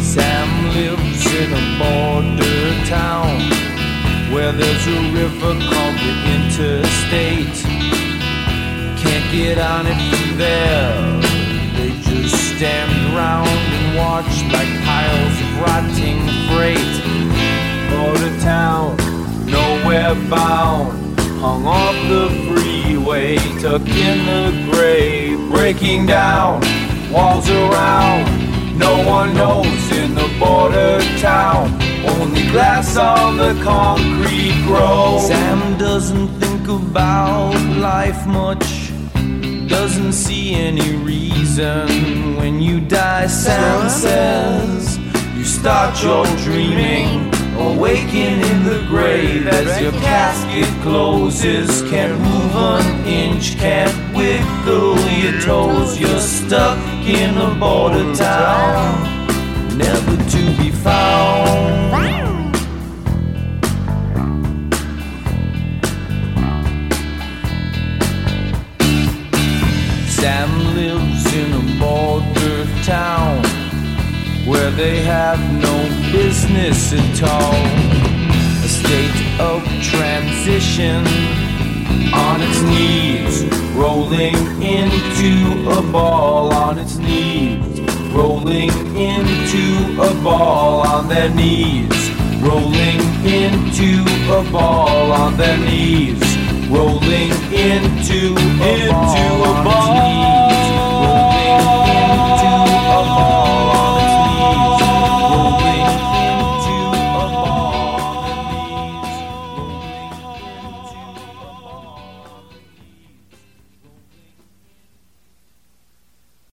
Sam lives in a border town where there's a river called the interstate. Can't get on it from there. They just stand around and watch like piles of rotting freight. Nowhere bound. Hung off the freeway, tucked in the grave, Breaking down, walls around. No one knows in the border town. Only glass on the concrete grows. Sam doesn't think about life much doesn't see any reason when you die. Sam says you start your dreaming, awaken in the grave as your casket closes. Can't move an inch, can't wiggle your toes. You're stuck in a border town, never to be found. Sam lives in a border town where they have no business at all. A state of transition on its knees, rolling into a ball on its knees, rolling into a ball on their knees, rolling into a ball on their knees rolling into a Into ball, a ball.